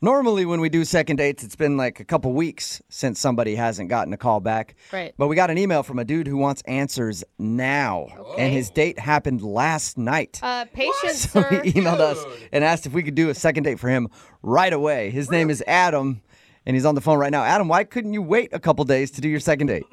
Normally, when we do second dates, it's been like a couple weeks since somebody hasn't gotten a call back. Right. But we got an email from a dude who wants answers now. And his date happened last night. Uh, patience, So sir. he emailed us and asked if we could do a second date for him right away. His name is Adam, and he's on the phone right now. Adam, why couldn't you wait a couple days to do your second date?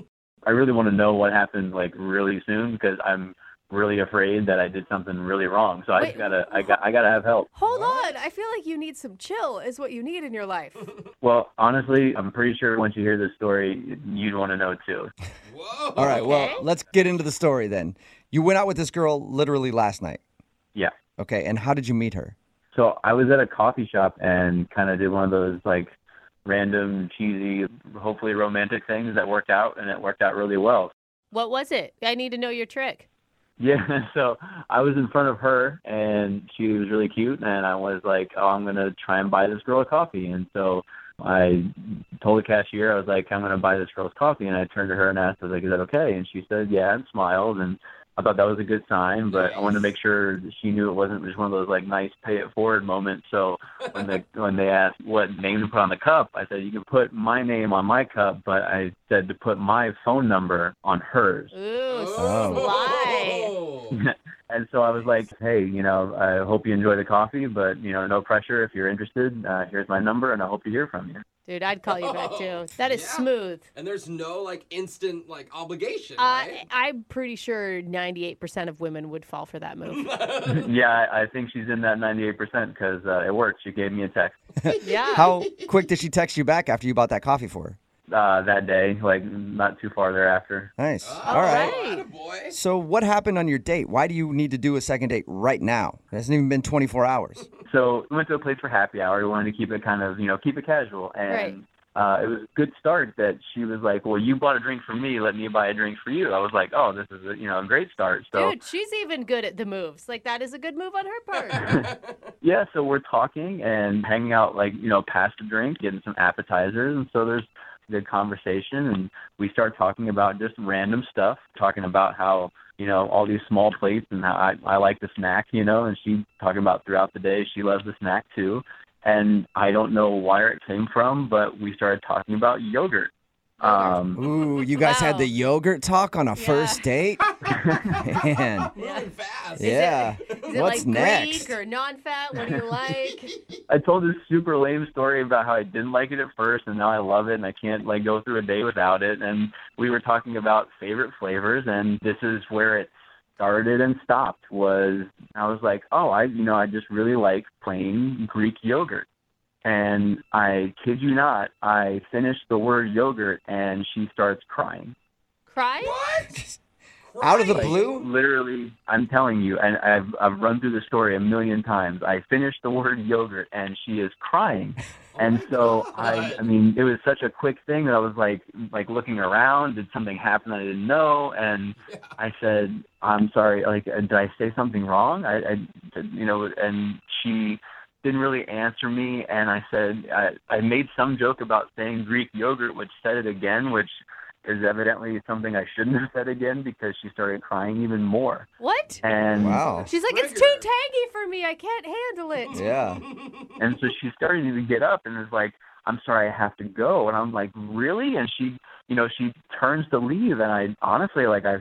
I really want to know what happened like really soon because I'm really afraid that I did something really wrong. So I just gotta I got I gotta have help. Hold on. I feel like you need some chill, is what you need in your life. Well, honestly, I'm pretty sure once you hear this story, you'd want to know too. Whoa. All right, Okay. well, let's get into the story then. You went out with this girl literally last night. Yeah. Okay, and how did you meet her? So I was at a coffee shop and kind of did one of those like random, cheesy, hopefully romantic things that worked out, and it worked out really well. What was it? I need to know your trick. Yeah, so I was in front of her and she was really cute and I was like, Oh, I'm gonna try and buy this girl a coffee and so I told the cashier, I was like, I'm gonna buy this girl's coffee and I turned to her and asked, I was like, Is that okay? And she said, Yeah and smiled and I thought that was a good sign, but I wanted to make sure that she knew it wasn't just one of those like nice pay it forward moments. So when they when they asked what name to put on the cup, I said you can put my name on my cup, but I said to put my phone number on hers. Ooh, Oh. Sly. And so I was like, hey, you know, I hope you enjoy the coffee, but you know, no pressure. If you're interested, uh, here's my number, and I hope to hear from you. Dude, I'd call you back too. That is Yeah. smooth. And there's no like instant like obligation, Uh, right? I'm pretty sure 98% of women would fall for that move. yeah, I, I think she's in that 98% because uh, it worked. She gave me a text Yeah. How quick did she text you back after you bought that coffee for her? uh, that day, like not too far thereafter. Nice. Oh, All right. right. Boy. So, what happened on your date? Why do you need to do a second date right now? It hasn't even been 24 hours. So we went to a place for happy hour. We wanted to keep it kind of, you know, keep it casual. And uh, it was a good start that she was like, well, you bought a drink for me. Let me buy a drink for you. I was like, oh, this is a, you know, a great start. So Dude, she's even good at the moves. Like, that is a good move on her part. yeah, so we're talking and hanging out, like you know, past a drink, getting some appetizers, and so there's good conversation, and we start talking about just random stuff, talking about how you know all these small plates and how I, I like the snack, you know, and she talking about throughout the day she loves the snack too, and I don't know where it came from, but we started talking about yogurt. Um, Ooh, you guys had the yogurt talk on a first date? Man. Moving fast. Yeah. Is it What's like next? Greek or non-fat? What do you like? I told this super lame story about how I didn't like it at first, and now I love it, and I can't like go through a day without it. And we were talking about favorite flavors, and this is where it started and stopped. Was I was like, oh, I you know I just really like plain Greek yogurt, and I kid you not, I finished the word yogurt, and she starts crying. Cry? What? Out of the Crying? blue? Literally, I'm telling you, and I've I've run through the story a million times. I finished the word yogurt, and she is crying. And Oh so I, God. I mean, it was such a quick thing that I was like, like looking around. Did something happen I didn't know? And Yeah. I said, I'm sorry. Like, uh, did I say something wrong? I, I you know, and she didn't really answer me. And I said, I, I made some joke about saying Greek yogurt, which said it again, which is evidently something I shouldn't have said again because she started crying even more. What? And Wow. She's like, it's too tangy for me. I can't handle it. Yeah. And so she started to get up and was like, I'm sorry, I have to go. And I'm like, really? And she, you know, she turns to leave. And I honestly, like, I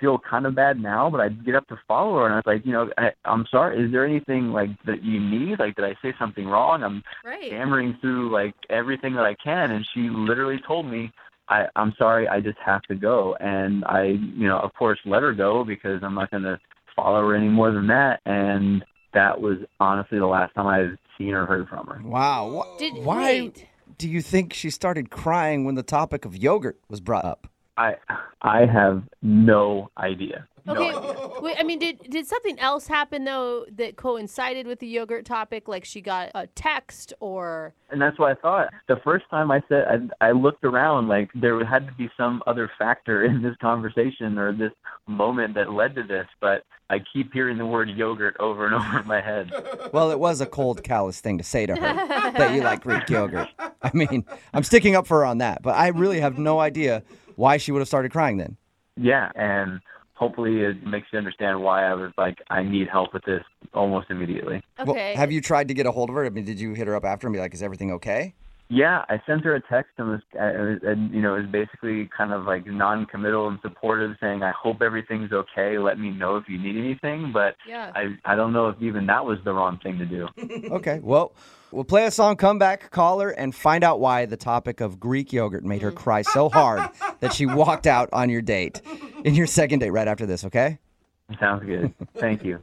feel kind of bad now, but I get up to follow her. And I was like, you know, I, I'm sorry. Is there anything, like, that you need? Like, did I say something wrong? I'm Right. hammering through, like, everything that I can. And she literally told me, I, I'm sorry, I just have to go. And I, you know, of course, let her go because I'm not going to follow her any more than that. And that was honestly the last time I've seen or heard from her. Wow. Wha- Did, Why wait. do you think she started crying when the topic of yogurt was brought up? I I have no idea. No Okay, idea. wait, I mean, did did something else happen though that coincided with the yogurt topic? Like she got a text or And that's what I thought. The first time I said I, I looked around like there had to be some other factor in this conversation or this moment that led to this, but I keep hearing the word yogurt over and over in my head. Well, it was a cold, callous thing to say to her that you like Greek yogurt. I mean, I'm sticking up for her on that, but I really have no idea why she would have started crying then. Yeah, and hopefully it makes you understand why I was like, I need help with this almost immediately. Well, Okay. have you tried to get a hold of her? I mean, did you hit her up after and be like, "Is everything okay?" Yeah, I sent her a text and was, uh, and you know, it was basically kind of like non-committal and supportive, saying, "I hope everything's okay. Let me know if you need anything." But Yeah. I, I don't know if even that was the wrong thing to do. Okay. Well, we'll play a song, come back, call her, and find out why the topic of Greek yogurt made her cry so hard that she walked out on your date in your second date right after this. Okay. Sounds good. Thank you.